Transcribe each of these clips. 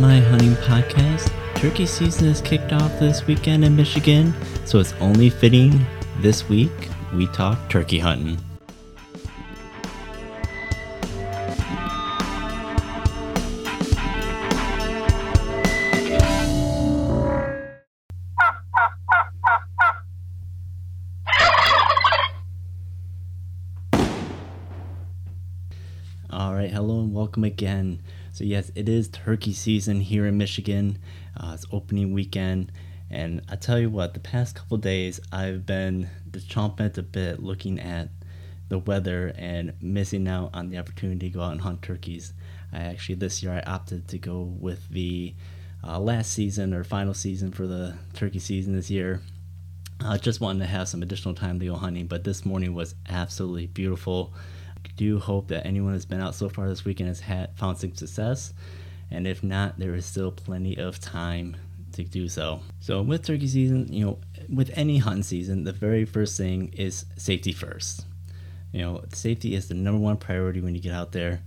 My Hunting Podcast. Turkey season is kicked off this weekend in Michigan, so it's only fitting this week we talk turkey hunting. Welcome again. So, yes, it is turkey season here in Michigan. Uh, it's opening weekend. And I tell you what, the past couple days, I've been chomping at the bit looking at the weather and missing out on the opportunity to go out and hunt turkeys. I actually, this year, I opted to go with the uh, last season or final season for the turkey season this year. I uh, just wanted to have some additional time to go hunting, but this morning was absolutely beautiful do hope that anyone who's been out so far this weekend has had found some success, and if not, there is still plenty of time to do so. So with turkey season, you know, with any hunting season, the very first thing is safety first. You know, safety is the number one priority when you get out there.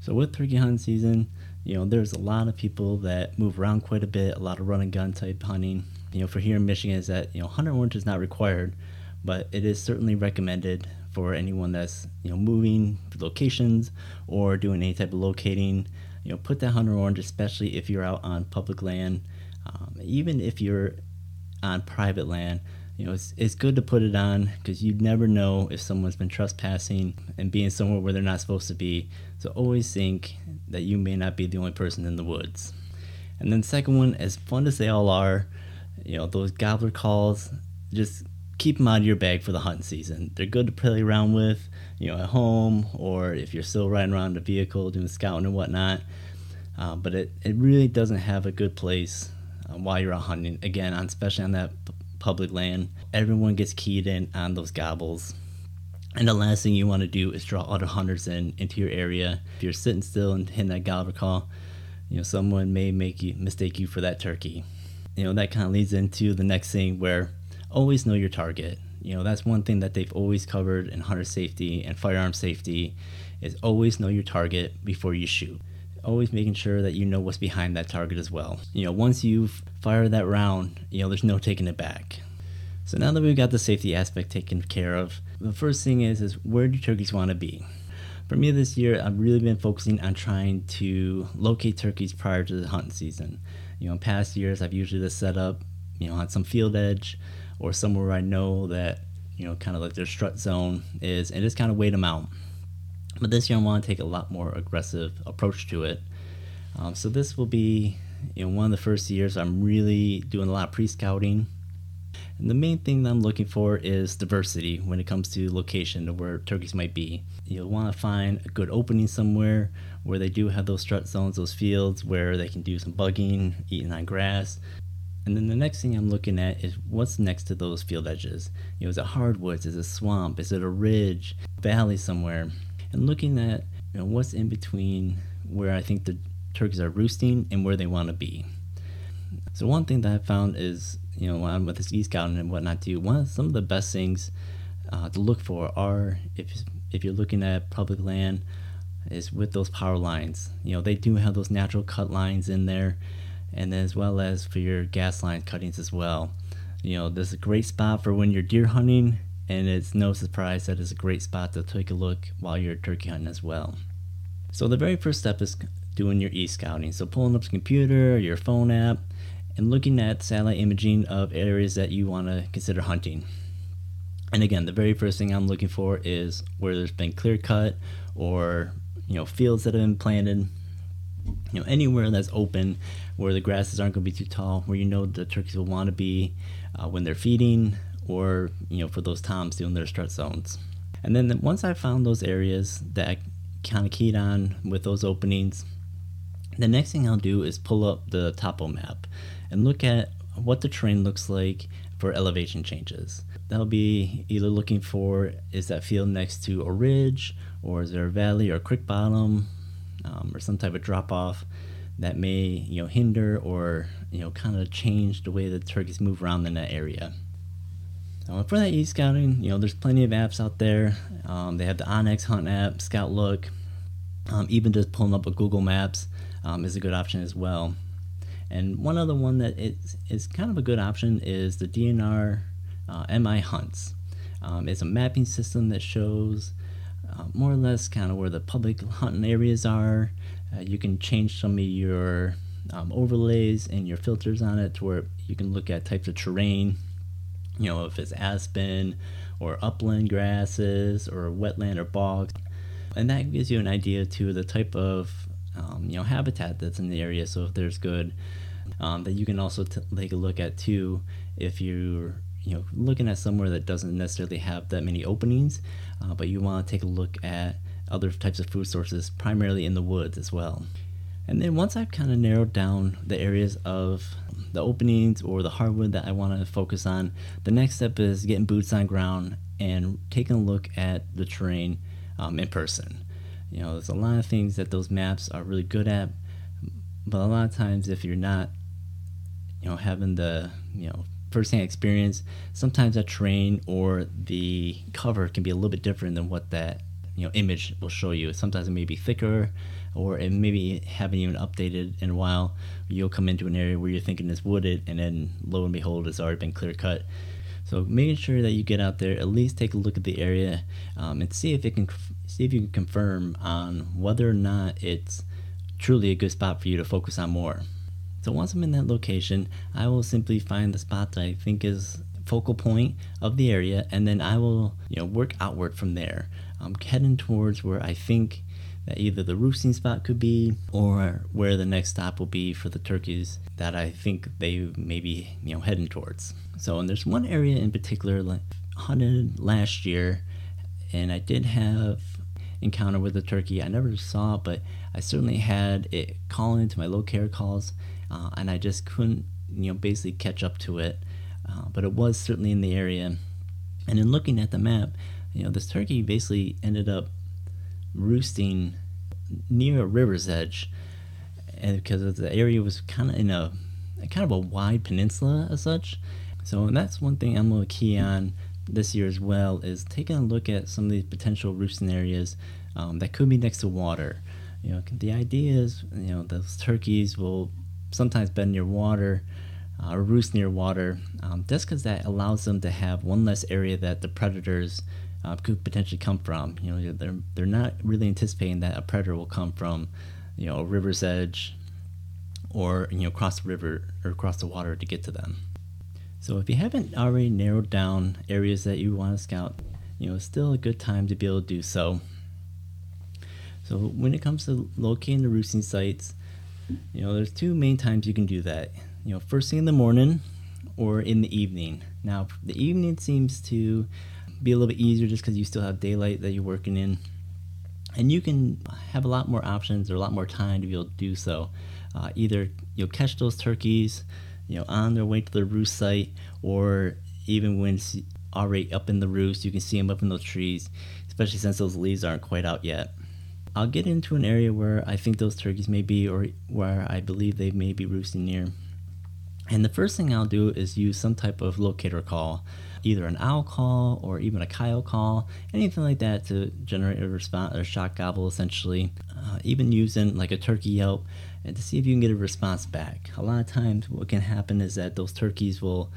So with turkey hunting season, you know, there's a lot of people that move around quite a bit, a lot of run and gun type hunting. You know, for here in Michigan is that, you know, hunter orange is not required, but it is certainly recommended for anyone that's you know moving locations or doing any type of locating. You know, put that hunter orange, especially if you're out on public land, um, even if you're on private land. You know, it's, it's good to put it on because you never know if someone's been trespassing and being somewhere where they're not supposed to be. So always think that you may not be the only person in the woods. And then the second one, as fun as they all are, you know, those gobbler calls, just keep them out of your bag for the hunting season. They're good to play around with, you know, at home or if you're still riding around in a vehicle doing scouting and whatnot. Uh, but it, it really doesn't have a good place uh, while you're out hunting. Again, on, especially on that p- public land, everyone gets keyed in on those gobbles. And the last thing you want to do is draw other hunters in into your area. If you're sitting still and hitting that gobbler call, you know someone may make you mistake you for that turkey. You know that kind of leads into the next thing where always know your target. You know, that's one thing that they've always covered in hunter safety and firearm safety is always know your target before you shoot. Always making sure that you know what's behind that target as well. You know, once you've fired that round, you know, there's no taking it back. So now that we've got the safety aspect taken care of, the first thing is is where do turkeys want to be? For me this year, I've really been focusing on trying to locate turkeys prior to the hunting season. You know, in past years, I've usually just set up, you know, on some field edge, or somewhere I know that you know kind of like their strut zone is, and just kind of wait them out. But this year I want to take a lot more aggressive approach to it. Um, so this will be you know one of the first years I'm really doing a lot of pre-scouting. And the main thing that I'm looking for is diversity when it comes to location of where turkeys might be. You'll want to find a good opening somewhere where they do have those strut zones, those fields where they can do some bugging, eating on grass, and then the next thing I'm looking at is what's next to those field edges. You know, is it hardwoods? Is it swamp? Is it a ridge, valley somewhere? And looking at you know what's in between where I think the turkeys are roosting and where they want to be. So one thing that I found is you know when I'm with this e scouting and whatnot too, one of some of the best things uh, to look for are if if you're looking at public land is with those power lines. You know they do have those natural cut lines in there and as well as for your gas line cuttings as well. You know, this is a great spot for when you're deer hunting, and it's no surprise that it's a great spot to take a look while you're turkey hunting as well. So the very first step is doing your e-scouting. So pulling up the computer, your phone app, and looking at satellite imaging of areas that you want to consider hunting. And again, the very first thing I'm looking for is where there's been clear cut or you know fields that have been planted you know anywhere that's open where the grasses aren't going to be too tall where you know the turkeys will want to be uh, when they're feeding or you know for those toms doing their strut zones. And then once i found those areas that I kind of keyed on with those openings the next thing i'll do is pull up the topo map and look at what the terrain looks like for elevation changes. That'll be either looking for is that field next to a ridge or is there a valley or a creek bottom um, or some type of drop off that may you know hinder or you know kind of change the way the turkeys move around in that area. Uh, for that e-scouting, you know, there's plenty of apps out there. Um, they have the onX Hunt app, Scout Look, um, even just pulling up a Google Maps. um, is a good option as well. And one other one that is, is kind of a good option is the DNR uh, MI Hunts. Um, it's a mapping system that shows uh, more or less kind of where the public hunting areas are. Uh, you can change some of your um, overlays and your filters on it to where you can look at types of terrain. You know, if it's aspen or upland grasses or wetland or bog. And that gives you an idea to the type of um, you know habitat that's in the area. So if there's good, um, that you can also t- take a look at too if you're you know looking at somewhere that doesn't necessarily have that many openings, uh, but you want to take a look at other types of food sources, primarily in the woods as well. And then once I've kind of narrowed down the areas of the openings or the hardwood that I want to focus on, the next step is getting boots on ground and taking a look at the terrain um, in person. You know, there's a lot of things that those maps are really good at, but a lot of times if you're not, you know, having the you know firsthand experience, sometimes that terrain or the cover can be a little bit different than what that you know image will show you. Sometimes it may be thicker, or it maybe haven't even updated in a while. You'll come into an area where you're thinking it's wooded, and then lo and behold, it's already been clear cut. So making sure that you get out there, at least take a look at the area um, and see if it can see if you can confirm on whether or not it's truly a good spot for you to focus on more. So once I'm in that location, I will simply find the spot that I think is focal point of the area, and then I will you know work outward from there. I'm heading towards where I think that either the roosting spot could be or where the next stop will be for the turkeys that I think they may be you know heading towards. So and there's one area in particular like hunted last year, and I did have encounter with a turkey. I never saw but I certainly had it calling into my locator calls, uh, and I just couldn't you know basically catch up to it. Uh, but it was certainly in the area, and in looking at the map, you know this turkey basically ended up roosting near a river's edge, and because the area was kind of in a kind of a wide peninsula as such. So that's one thing I'm gonna key on this year as well is taking a look at some of these potential roosting areas um, that could be next to water. You know, the idea is you know those turkeys will sometimes bed near water uh, or roost near water, um, just because that allows them to have one less area that the predators uh, could potentially come from. You know, they're they're not really anticipating that a predator will come from, you know, a river's edge, or you know, across the river or across the water to get to them. So if you haven't already narrowed down areas that you want to scout, you know, it's still a good time to be able to do so. So when it comes to locating the roosting sites, you know, there's two main times you can do that. You know, first thing in the morning or in the evening. Now, the evening seems to be a little bit easier just because you still have daylight that you're working in. And you can have a lot more options or a lot more time to be able to do so. Uh, either you'll catch those turkeys, you know, on their way to the roost site, or even when already up in the roost, you can see them up in those trees, especially since those leaves aren't quite out yet. I'll get into an area where I think those turkeys may be, or where I believe they may be roosting near. And the first thing I'll do is use some type of locator call either an owl call or even a coyote call, anything like that to generate a response or shock gobble essentially. Uh, even using like a turkey yelp and to see if you can get a response back. A lot of times, what can happen is that those turkeys will,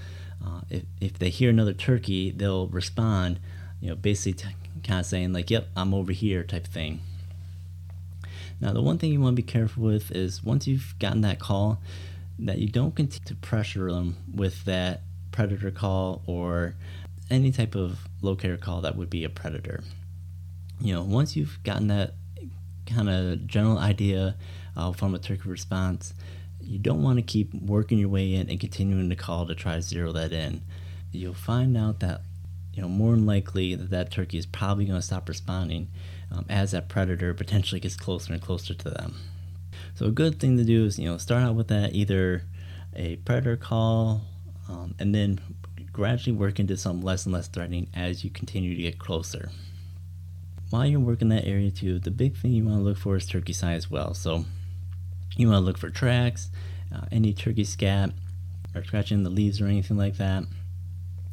uh, if, if they hear another turkey, they'll respond, you know, basically t- kind of saying, like, yep, I'm over here type thing. Now, the one thing you want to be careful with is once you've gotten that call, that you don't continue to pressure them with that predator call or any type of locator call that would be a predator. You know, once you've gotten that kind of general idea uh, from a turkey response, you don't want to keep working your way in and continuing to call to try to zero that in. You'll find out that, you know, more than likely that that turkey is probably going to stop responding um, as that predator potentially gets closer and closer to them. So a good thing to do is, you know, start out with that either a predator call um, and then gradually work into some less and less threatening as you continue to get closer. While you're working that area too, the big thing you want to look for is turkey sign as well. So you want to look for tracks, uh, any turkey scat, or scratching the leaves or anything like that.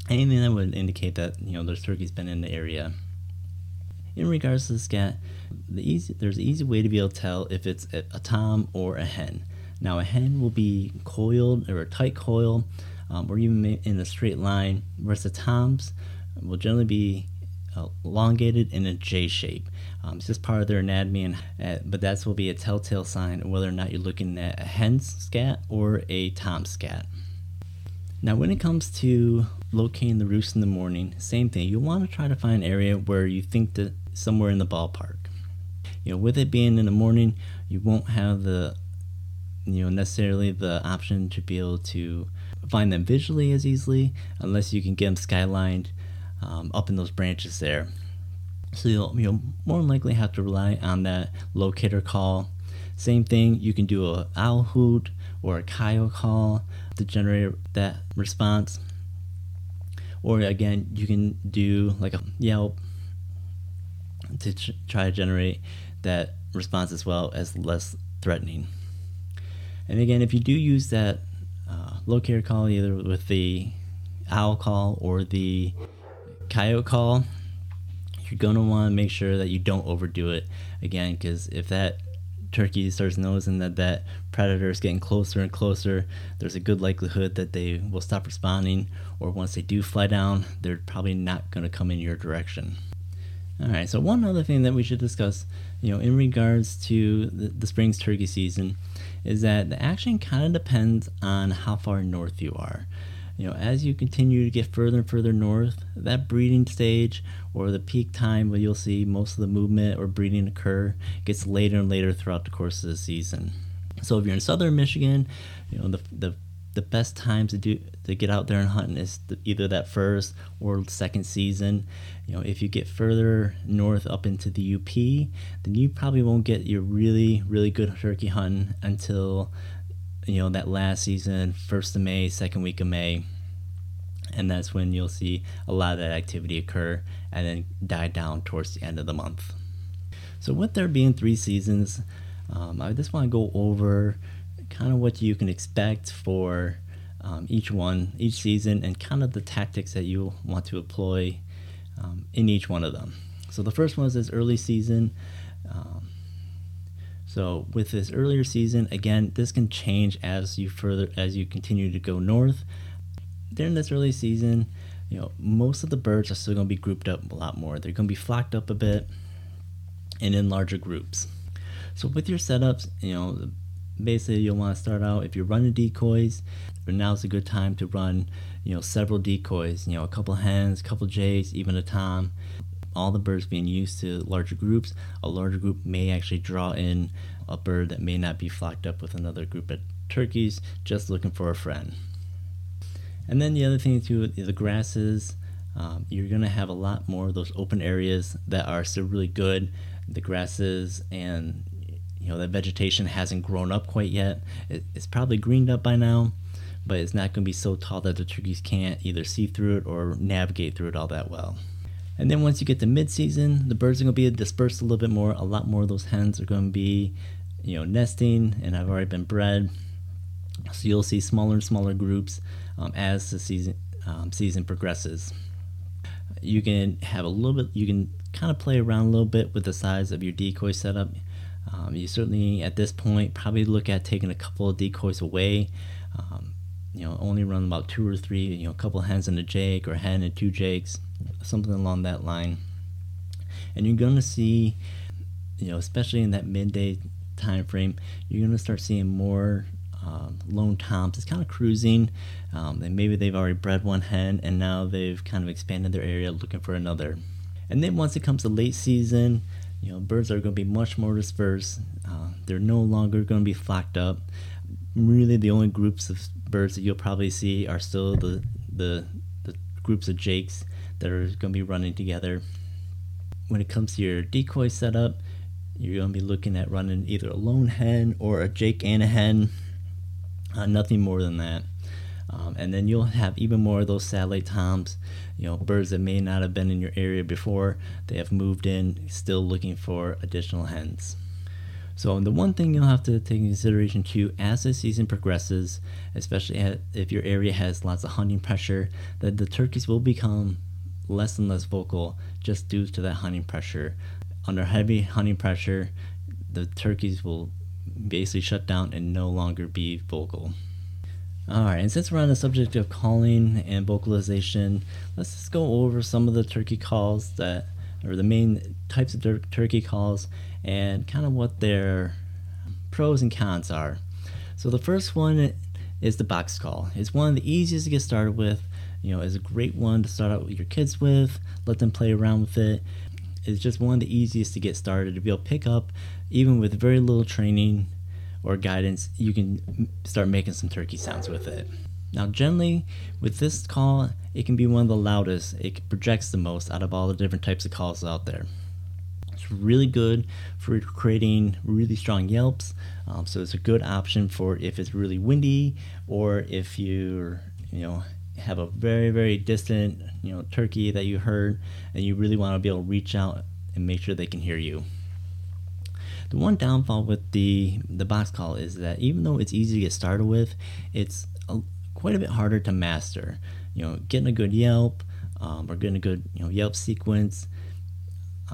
Anything that would indicate that you know there's turkeys been in the area. In regards to the scat, the easy there's an easy way to be able to tell if it's a, a tom or a hen. Now a hen will be coiled or a tight coil, um, or even in a straight line, whereas the toms will generally be uh, elongated in a J shape. Um, it's just part of their anatomy, and uh, but that's will be a telltale sign of whether or not you're looking at a hen scat or a tom scat. Now, when it comes to locating the roost in the morning, same thing. You'll want to try to find an area where you think that somewhere in the ballpark. You know, with it being in the morning, you won't have the you know necessarily the option to be able to find them visually as easily unless you can get them skylined um, up in those branches there. So you'll, you'll more than likely have to rely on that locator call. Same thing, you can do a owl hoot or a coyote call to generate that response. Or again, you can do like a Yelp to ch- try to generate that response as well as less threatening. And again, if you do use that uh, locator call either with the owl call or the coyote call, you're going to want to make sure that you don't overdo it again because if that turkey starts noticing that that predator is getting closer and closer, there's a good likelihood that they will stop responding, or once they do fly down, they're probably not going to come in your direction. All right, so one other thing that we should discuss, you know, in regards to the, the spring's turkey season, is that the action kind of depends on how far north you are you know, as you continue to get further and further north, that breeding stage or the peak time where you'll see most of the movement or breeding occur gets later and later throughout the course of the season. So if you're in southern Michigan, you know, the, the the best time to do to get out there and hunting is the, either that first or second season. You know, if you get further north up into the UP, then you probably won't get your really really good turkey hunting until you know that last season, first of May, second week of May, and that's when you'll see a lot of that activity occur and then die down towards the end of the month. So, with there being three seasons, um, I just want to go over kind of what you can expect for um, each one, each season, and kind of the tactics that you want to employ um, in each one of them. So, the first one is this early season. Um, so with this earlier season, again, this can change as you further as you continue to go north. During this early season, you know, most of the birds are still going to be grouped up a lot more. They're going to be flocked up a bit and in larger groups. So with your setups, you know, basically you'll want to start out if you're running decoys, now's a good time to run, you know, several decoys, you know, a couple hens, a couple jakes, even a tom all the birds being used to larger groups, a larger group may actually draw in a bird that may not be flocked up with another group of turkeys just looking for a friend. And then the other thing too, the grasses. Um, you're to have a lot more of those open areas that are still really good. The grasses and you know the vegetation hasn't grown up quite yet. It, it's probably greened up by now, but it's not going to be so tall that the turkeys can't either see through it or navigate through it all that well. And then once you get to mid-season, the birds are going to be dispersed a little bit more. A lot more of those hens are going to be, you know, nesting and have already been bred. So you'll see smaller and smaller groups um, as the season um, season progresses. You can have a little bit. You can kind of play around a little bit with the size of your decoy setup. Um, you certainly at this point probably look at taking a couple of decoys away. Um, you know, only run about two or three. You know, a couple hands and a jake, or hen and two jakes something along that line. And you're going to see, you know, especially in that midday time frame, you're going to start seeing more uh, lone toms. It's kind of cruising, um, and maybe they've already bred one hen, and now they've kind of expanded their area looking for another. And then once it comes to late season, you know, birds are going to be much more dispersed. Uh, they're no longer going to be flocked up. Really, the only groups of birds that you'll probably see are still the the, the groups of jakes that are going to be running together. When it comes to your decoy setup, you're going to be looking at running either a lone hen or a jake and a hen, uh, nothing more than that. Um, and then you'll have even more of those satellite toms, you know, birds that may not have been in your area before, they have moved in, still looking for additional hens. So the one thing you'll have to take into consideration too as the season progresses, especially if your area has lots of hunting pressure, that the turkeys will become less and less vocal just due to that hunting pressure. under heavy hunting pressure, the turkeys will basically shut down and no longer be vocal. Alright, and since we're on the subject of calling and vocalization, let's just go over some of the turkey calls that, or the main types of tur- turkey calls, and kind of what their pros and cons are. So the first one is the box call. It's one of the easiest to get started with. You know, it's a great one to start out with your kids with. Let them play around with it. It's just one of the easiest to get started to be able to pick up, even with very little training or guidance. You can start making some turkey sounds with it. Now, generally, with this call, it can be one of the loudest. It projects the most out of all the different types of calls out there. It's really good for creating really strong yelps. Um, so it's a good option for if it's really windy or if you're, you know, have a very very distant, you know, turkey that you heard and you really want to be able to reach out and make sure they can hear you. The one downfall with the the box call is that even though it's easy to get started with, it's a, quite a bit harder to master. You know, getting a good Yelp um, or getting a good you know Yelp sequence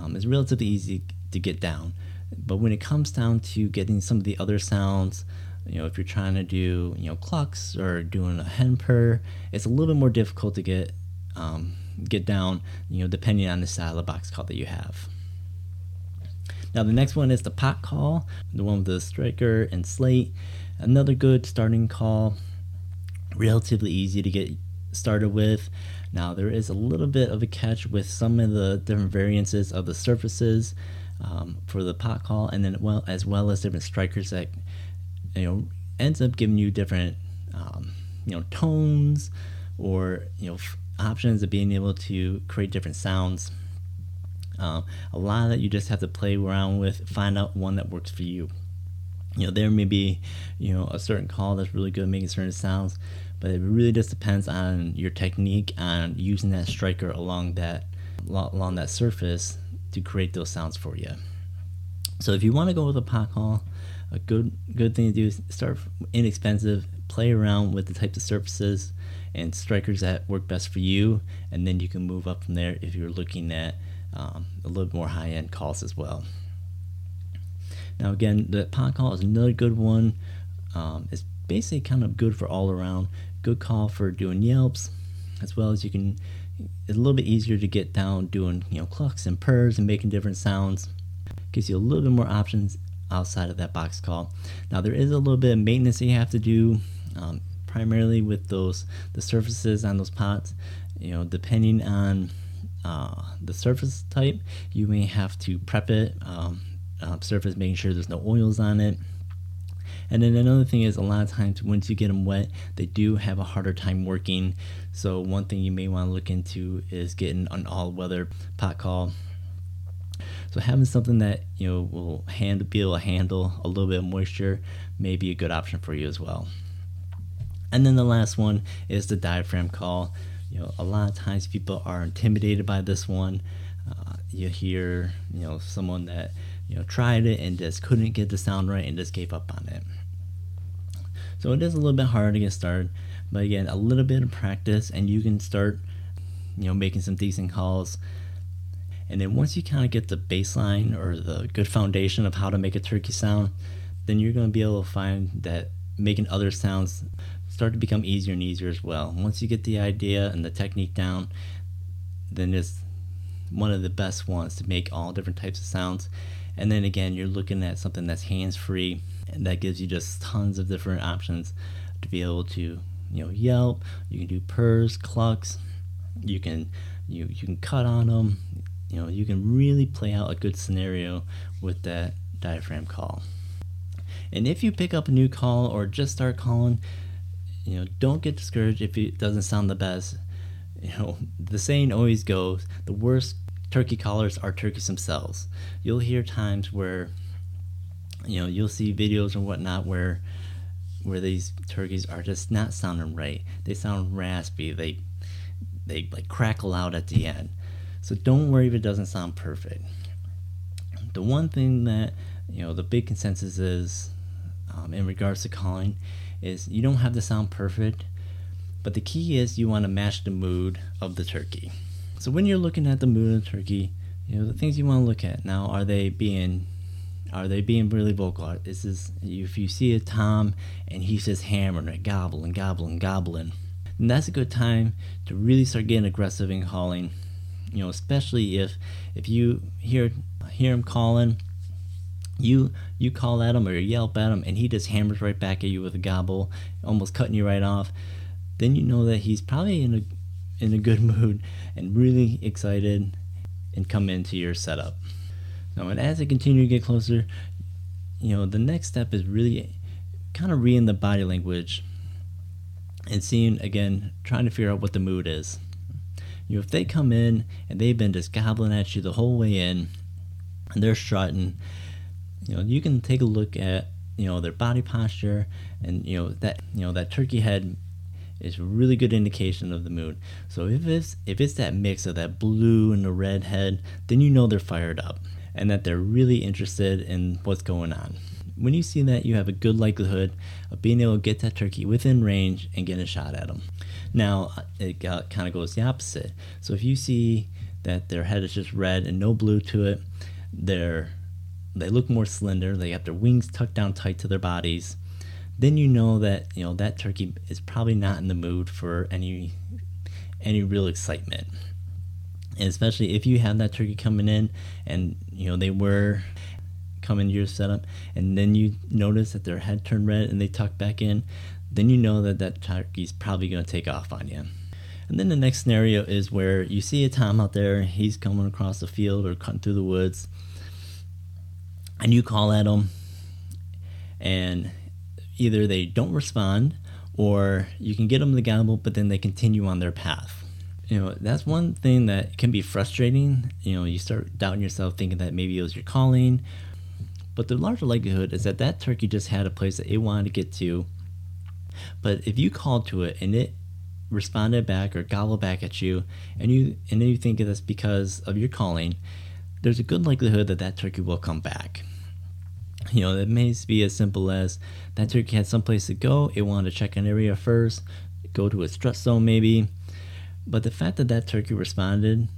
um, is relatively easy to get down. But when it comes down to getting some of the other sounds, you know, if you're trying to do, you know, clucks or doing a hen purr, it's a little bit more difficult to get um, get down, you know, depending on the style of box call that you have. Now the next one is the pot call, the one with the striker and slate. Another good starting call, relatively easy to get started with. Now there is a little bit of a catch with some of the different variances of the surfaces um, for the pot call, and then well as well as different strikers that you know ends up giving you different um, you know tones or you know f- options of being able to create different sounds. Um, a lot of that you just have to play around with, find out one that works for you. You know, there may be, you know, a certain call that's really good making certain sounds, but it really just depends on your technique and using that striker along that along that surface to create those sounds for you. So if you want to go with a pot call, a good good thing to do is start inexpensive, play around with the types of surfaces and strikers that work best for you, and then you can move up from there if you're looking at um, a little more high end calls as well. Now again, the pot call is another good one. Um, it's basically kind of good for all around good call for doing yelps, as well as you can. It's a little bit easier to get down doing you know clucks and purrs and making different sounds. Gives you a little bit more options outside of that box call. Now there is a little bit of maintenance that you have to do, um, primarily with those the surfaces on those pots. You know, depending on uh, the surface type, you may have to prep it. Um, uh, surface, making sure there's no oils on it. And then another thing is a lot of times once you get them wet, they do have a harder time working. So one thing you may want to look into is getting an all-weather pot call. So having something that you know will handle, be able to handle a little bit of moisture may be a good option for you as well. And then the last one is the diaphragm call. You know, a lot of times people are intimidated by this one. Uh, you hear, you know, someone that you know tried it and just couldn't get the sound right and just gave up on it. So it is a little bit hard to get started, but again, a little bit of practice and you can start, you know, making some decent calls. And then once you kind of get the baseline or the good foundation of how to make a turkey sound, then you're going to be able to find that making other sounds start to become easier and easier as well. Once you get the idea and the technique down, then it's one of the best ones to make all different types of sounds. And then again, you're looking at something that's hands free and that gives you just tons of different options to be able to you know yelp. You can do purrs clucks you can you you can cut on them you know you can really play out a good scenario with that diaphragm call. And if you pick up a new call or just start calling you know don't get discouraged if it doesn't sound the best. You know the saying always goes the worst turkey callers are turkeys themselves. You'll hear times where you know you'll see videos and whatnot where where these turkeys are just not sounding right. They sound raspy. They they like crackle out at the end. So don't worry if it doesn't sound perfect. The one thing that you know the big consensus is um, in regards to calling is you don't have to sound perfect but the key is you want to match the mood of the turkey. So when you're looking at the mood of the turkey you know the things you want to look at. Now are they being are they being really vocal is this if you see a tom and he's just hammering it gobbling gobbling gobbling then that's a good time to really start getting aggressive and calling you know especially if if you hear hear him calling you you call at him or you yelp at him and he just hammers right back at you with a gobble almost cutting you right off then you know that he's probably in a in a good mood and really excited and come into your setup. Now, and as I continue to get closer, you know, the next step is really kind of reading the body language and seeing again, trying to figure out what the mood is. You know, if they come in and they've been just gobbling at you the whole way in, and they're strutting, you know, you can take a look at you know their body posture and you know that you know that turkey head is a really good indication of the mood. So if it's if it's that mix of that blue and the red head, then you know they're fired up and that they're really interested in what's going on. When you see that, you have a good likelihood of being able to get that turkey within range and get a shot at them. Now, uh, it kind of goes the opposite. So if you see that their head is just red and no blue to it, they're they look more slender. They have their wings tucked down tight to their bodies then you know that you know that turkey is probably not in the mood for any any real excitement. And especially if you have that turkey coming in and you know they were coming to your setup and then you notice that their head turned red and they tuck back in, then you know that that turkey's probably going to take off on you. And then the next scenario is where you see a tom out there, he's coming across the field or cutting through the woods, and you call at him, and either they don't respond or you can get them the gamble, but then they continue on their path. You know, that's one thing that can be frustrating. You know, you start doubting yourself, thinking that maybe it was your calling. But the larger likelihood is that that turkey just had a place that it wanted to get to. But if you called to it and it responded back or gobbled back at you, and you and then you think that's because of your calling, there's a good likelihood that that turkey will come back. You know, it may be as simple as that turkey had someplace to go, it wanted to check an area first, go to a strut zone maybe. But the fact that that turkey responded,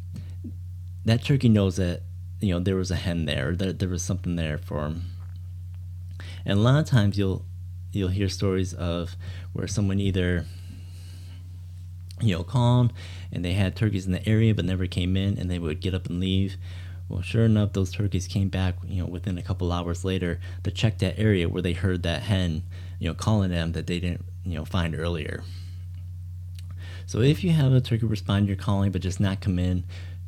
that turkey knows that, you know, there was a hen there, that there was something there for him. And a lot of times you'll you'll hear stories of where someone either you know calm and they had turkeys in the area but never came in and they would get up and leave well, sure enough, those turkeys came back, you know, within a couple hours later to check that area where they heard that hen, you know, calling them that they didn't, you know, find earlier. So if you have a turkey respond to your calling but just not come in,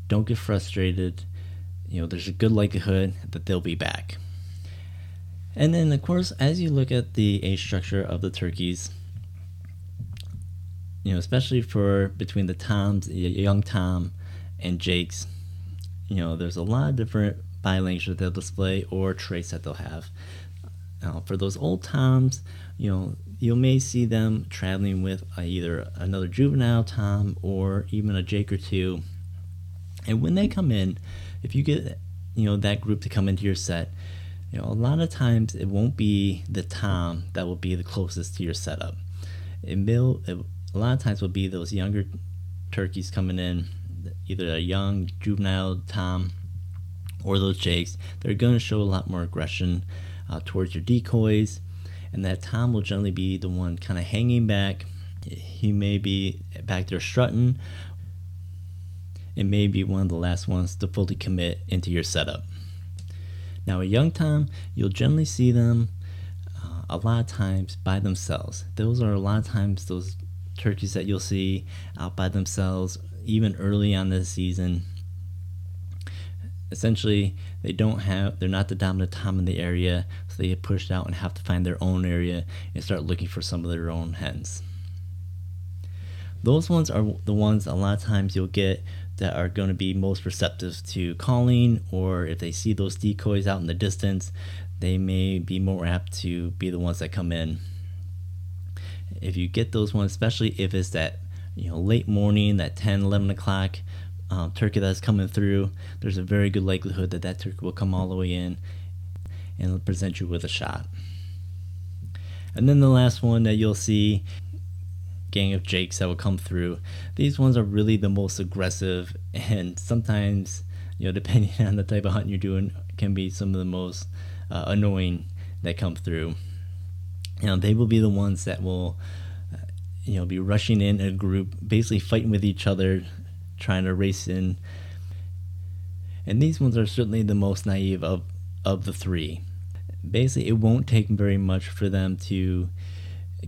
don't get frustrated. You know, there's a good likelihood that they'll be back. And then, of course, as you look at the age structure of the turkeys, you know, especially for between the toms, young tom and jakes, you know, there's a lot of different language that they'll display or traits that they'll have. Now, for those old toms, you know, you may see them traveling with uh, either another juvenile tom or even a jake or two. And when they come in, if you get, you know, that group to come into your set, you know, a lot of times it won't be the tom that will be the closest to your setup. It will, it, a lot of times will be those younger turkeys coming in either a young juvenile tom or those jakes, they're going to show a lot more aggression uh, towards your decoys, and that tom will generally be the one kind of hanging back. He may be back there strutting. It may be one of the last ones to fully commit into your setup. Now, a young tom, you'll generally see them uh, a lot of times by themselves. Those are a lot of times those turkeys that you'll see out by themselves even early on this season. Essentially, they don't have, they're not the dominant tom in the area, so they get pushed out and have to find their own area and start looking for some of their own hens. Those ones are the ones a lot of times you'll get that are going to be most receptive to calling, or if they see those decoys out in the distance, they may be more apt to be the ones that come in. If you get those ones, especially if it's that you know late morning, that 10, 11 o'clock um, turkey that's coming through, there's a very good likelihood that that turkey will come all the way in and present you with a shot. And then the last one that you'll see, gang of jakes that will come through. These ones are really the most aggressive, and sometimes you know, depending on the type of hunt you're doing, can be some of the most uh, annoying that come through. You know, they will be the ones that will, uh, you know, be rushing in a group, basically fighting with each other, trying to race in. And these ones are certainly the most naive of, of the three. Basically, it won't take very much for them to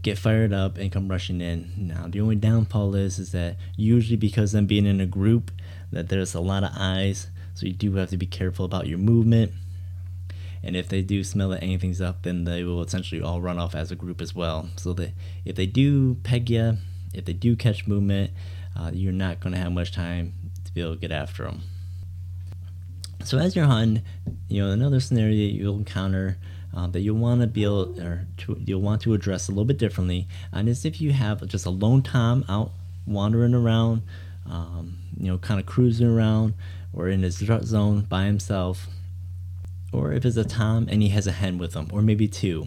get fired up and come rushing in. Now, the only downfall is is that usually because them being in a group, that there's a lot of eyes, so you do have to be careful about your movement. And if they do smell that anything's up, then they will essentially all run off as a group as well. So that if they do peg you, if they do catch movement, uh, you're not going to have much time to be able to get after them. So as you're hunting, you know another scenario you'll encounter um, that you'll want to be able or to, you'll want to address a little bit differently, and is if you have just a lone tom out wandering around, um, you know, kind of cruising around, or in his zone by himself, or if it's a tom and he has a hen with him, or maybe two.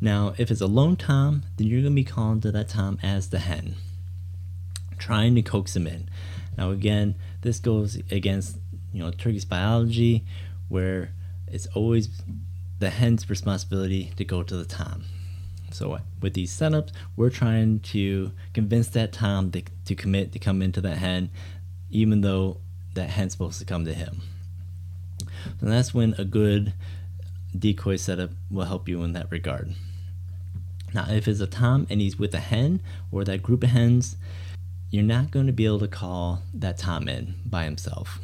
Now, if it's a lone tom, then you're going to be calling to that tom as the hen, trying to coax him in. Now, again, this goes against you know turkey's biology, where it's always the hen's responsibility to go to the tom. So uh, with these setups, we're trying to convince that tom to, to commit to come into that hen, even though that hen's supposed to come to him. And that's when a good decoy setup will help you in that regard. Now, if it's a tom and he's with a hen or that group of hens, you're not going to be able to call that tom in by himself.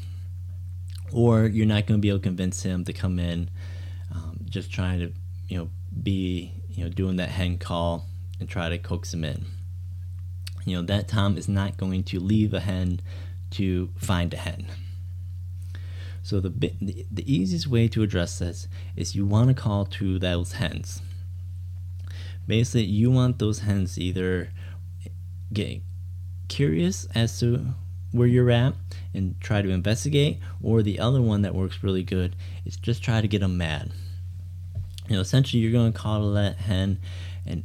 Or you're not going to be able to convince him to come in um, just trying to you know be you know doing that hen call and try to coax him in. You know that tom is not going to leave a hen to find a hen. So the, the, the easiest way to address this is you want to call to those hens. Basically you want those hens either get curious as to where you're at and try to investigate, or the other one that works really good is just try to get them mad. You know, essentially, you're going to call that hen, and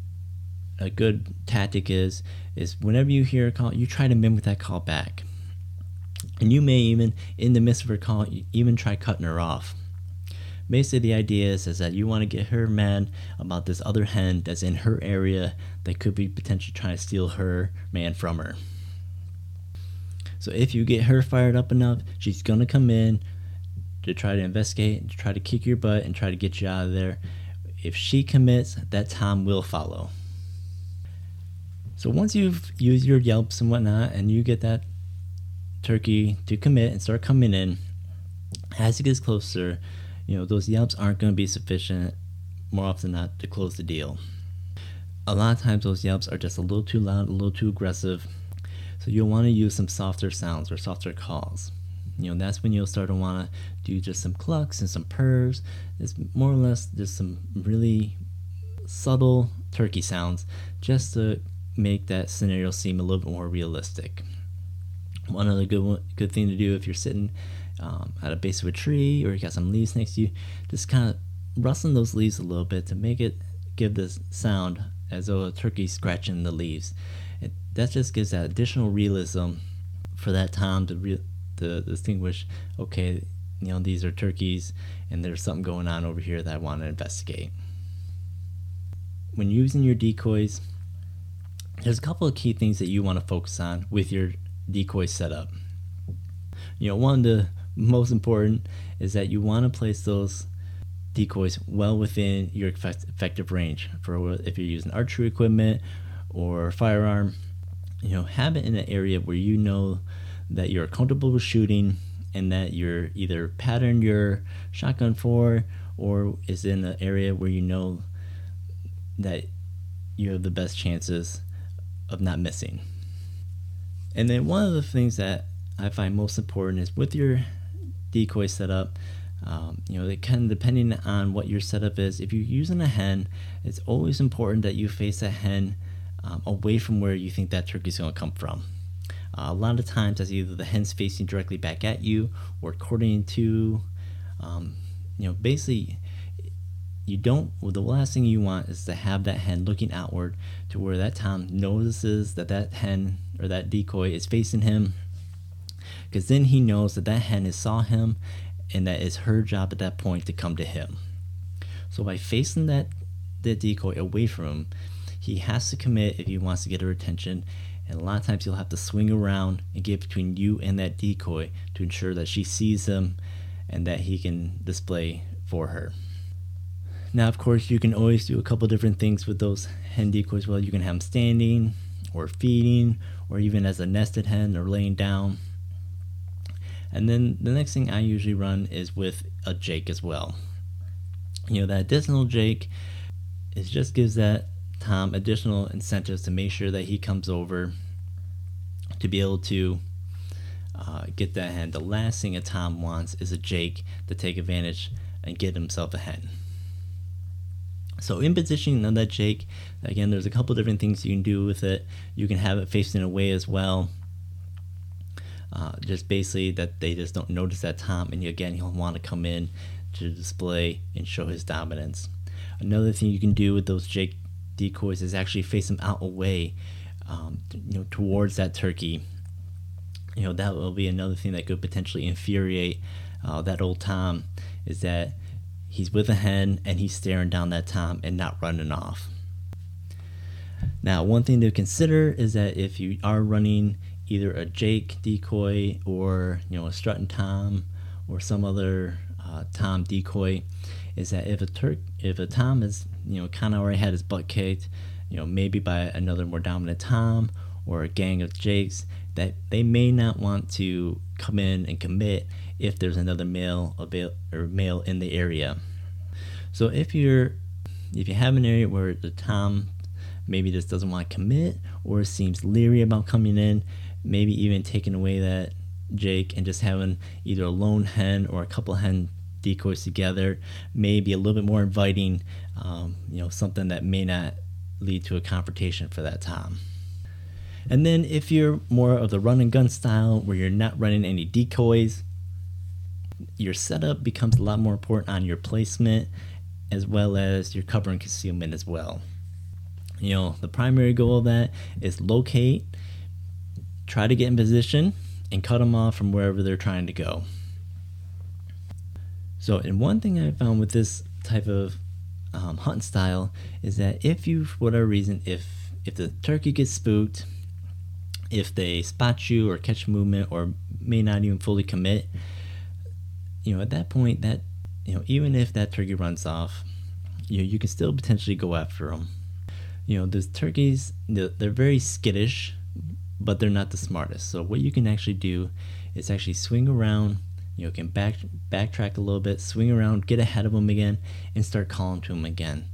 a good tactic is is whenever you hear a call, you try to mimic that call back, and you may even, in the midst of her call, even try cutting her off. Basically, the idea is, is that you want to get her mad about this other hen that's in her area that could be potentially trying to steal her man from her. So if you get her fired up enough, she's gonna come in to try to investigate, to try to kick your butt, and try to get you out of there. If she commits, that Tom will follow. So once you've used your yelps and whatnot, and you get that turkey to commit and start coming in, as it gets closer, you know those yelps aren't going to be sufficient more often than not to close the deal. A lot of times those yelps are just a little too loud, a little too aggressive, so you'll want to use some softer sounds or softer calls. You know, that's when you'll start to want to do just some clucks and some purrs. It's more or less just some really subtle turkey sounds just to make that scenario seem a little bit more realistic. One other good good thing to do if you're sitting um, at a base of a tree or you got some leaves next to you, just kind of rustling those leaves a little bit to make it give this sound as though a turkey's scratching the leaves that just gives that additional realism for that time to re- to distinguish. Okay, you know these are turkeys, and there's something going on over here that I want to investigate. When using your decoys, there's a couple of key things that you want to focus on with your decoy setup. You know, one of the most important is that you want to place those decoys well within your effective range for if you're using archery equipment or firearm you know, have it in an area where you know that you're comfortable with shooting and that you're either pattern your shotgun for or is in an area where you know that you have the best chances of not missing. And then one of the things that I find most important is with your decoy setup, um, you know, it can depending on what your setup is. If you're using a hen, it's always important that you face a hen um, away from where you think that turkey is going to come from. Uh, a lot of times, that's either the hen's facing directly back at you or according to, um, you know, basically, you don't. Well, the last thing you want is to have that hen looking outward to where that tom notices that that hen or that decoy is facing him. because then he knows that that hen has saw him and that it's her job at that point to come to him. So by facing that, that decoy away from him, he has to commit if he wants to get her attention. And a lot of times he'll have to swing around and get between you and that decoy to ensure that she sees him and that he can display for her. Now, of course, you can always do a couple different things with those hen decoys. Well, you can have them standing or feeding or even as a nested hen or laying down. And then the next thing I usually run is with a Jake as well. You know, that additional Jake is just gives that Tom additional incentives to make sure that he comes over to be able to uh, get that hen. The last thing a Tom wants is a Jake to take advantage and get himself a hen. So in positioning on that Jake, again, there's a couple different things you can do with it. You can have it facing away as well. Uh, just basically that they just don't notice that Tom, and again, he'll want to come in to display and show his dominance. Another thing you can do with those Jake decoys is actually face them out away, um, you know, towards that turkey. You know, that will be another thing that could potentially infuriate uh, that old Tom. Is that he's with a hen and he's staring down that Tom and not running off. Now, one thing to consider is that if you are running either a Jake decoy or you know a strutting Tom or some other uh, Tom decoy, is that if a Turk if a Tom is you know of already had his butt kicked, you know maybe by another more dominant Tom or a gang of Jakes, that they may not want to come in and commit if there's another male avail- or male in the area. So if you're if you have an area where the Tom maybe just doesn't want to commit or seems leery about coming in, maybe even taking away that Jake and just having either a lone hen or a couple hen decoys together may be a little bit more inviting, um, you know, something that may not lead to a confrontation for that time. And then if you're more of the run and gun style where you're not running any decoys, your setup becomes a lot more important on your placement as well as your cover and concealment as well. You know, the primary goal of that is locate, try to get in position, and cut them off from wherever they're trying to go. So, and one thing I found with this type of um, hunt style is that if you, for whatever reason, if if the turkey gets spooked, if they spot you or catch movement or may not even fully commit, you know, at that point, that you know, even if that turkey runs off, you know, you can still potentially go after them. You know, those turkeys, they're very skittish, but they're not the smartest. So what you can actually do is actually swing around. You know, can back backtrack a little bit, swing around, get ahead of them again, and start calling to them again.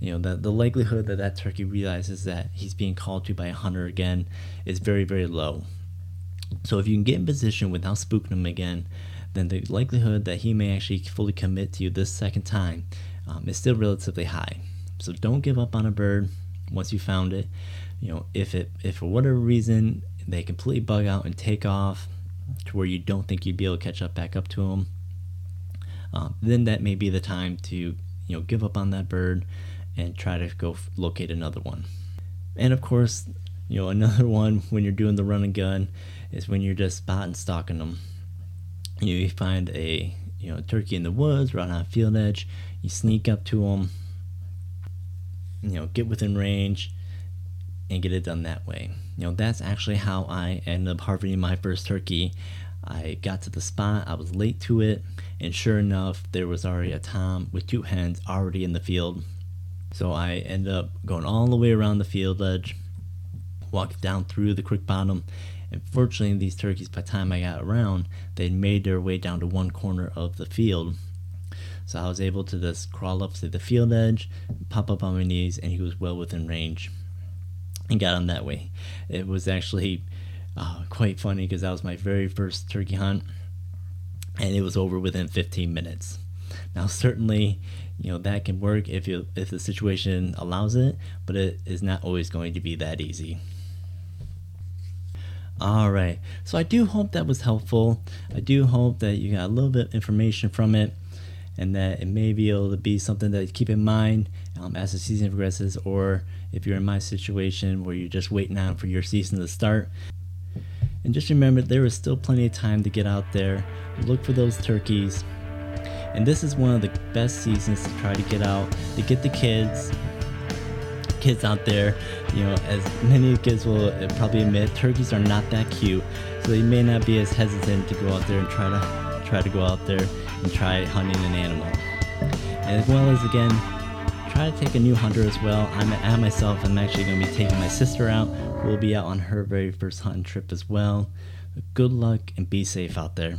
You know, the, the likelihood that that turkey realizes that he's being called to by a hunter again is very, very low. So if you can get in position without spooking him again, then the likelihood that he may actually fully commit to you this second time um, is still relatively high. So don't give up on a bird once you found it. You know, if it if for whatever reason they completely bug out and take off to where you don't think you'd be able to catch up back up to them, um, then that may be the time to you know give up on that bird and try to go f- locate another one. And of course, you know another one when you're doing the run and gun is when you're just spotting stalking them you, find a you know turkey in the woods right on a field edge you sneak up to them you know get within range and get it done that way you know that's actually how i ended up harvesting my first turkey. I got to the spot i was late to it and sure enough there was already a tom with two hens already in the field. So i ended up going all the way around the field edge walked down through the creek bottom and fortunately, these turkeys, by the time I got around, they'd made their way down to one corner of the field. So I was able to just crawl up to the field edge, pop up on my knees, and he was well within range and got him that way. It was actually uh, quite funny because that was my very first turkey hunt, and it was over within 15 minutes. Now, certainly, you know that can work if you if the situation allows it, but it is not always going to be that easy. All right. So I do hope that was helpful. I do hope that you got a little bit of information from it and that it may be able to be something that you keep in mind um, as the season progresses or if you're in my situation where you're just waiting out for your season to start. And just remember, there is still plenty of time to get out there, look for those turkeys. And this is one of the best seasons to try to get out, to get the kids, kids out there. You know, as many kids will probably admit, turkeys are not that cute, so they may not be as hesitant to go out there and try to try to go out there and try hunting an animal. And as well as again, try to take a new hunter as well. I'm I myself I'm actually going to be taking my sister out. We'll be out on her very first hunting trip as well. Good luck and be safe out there.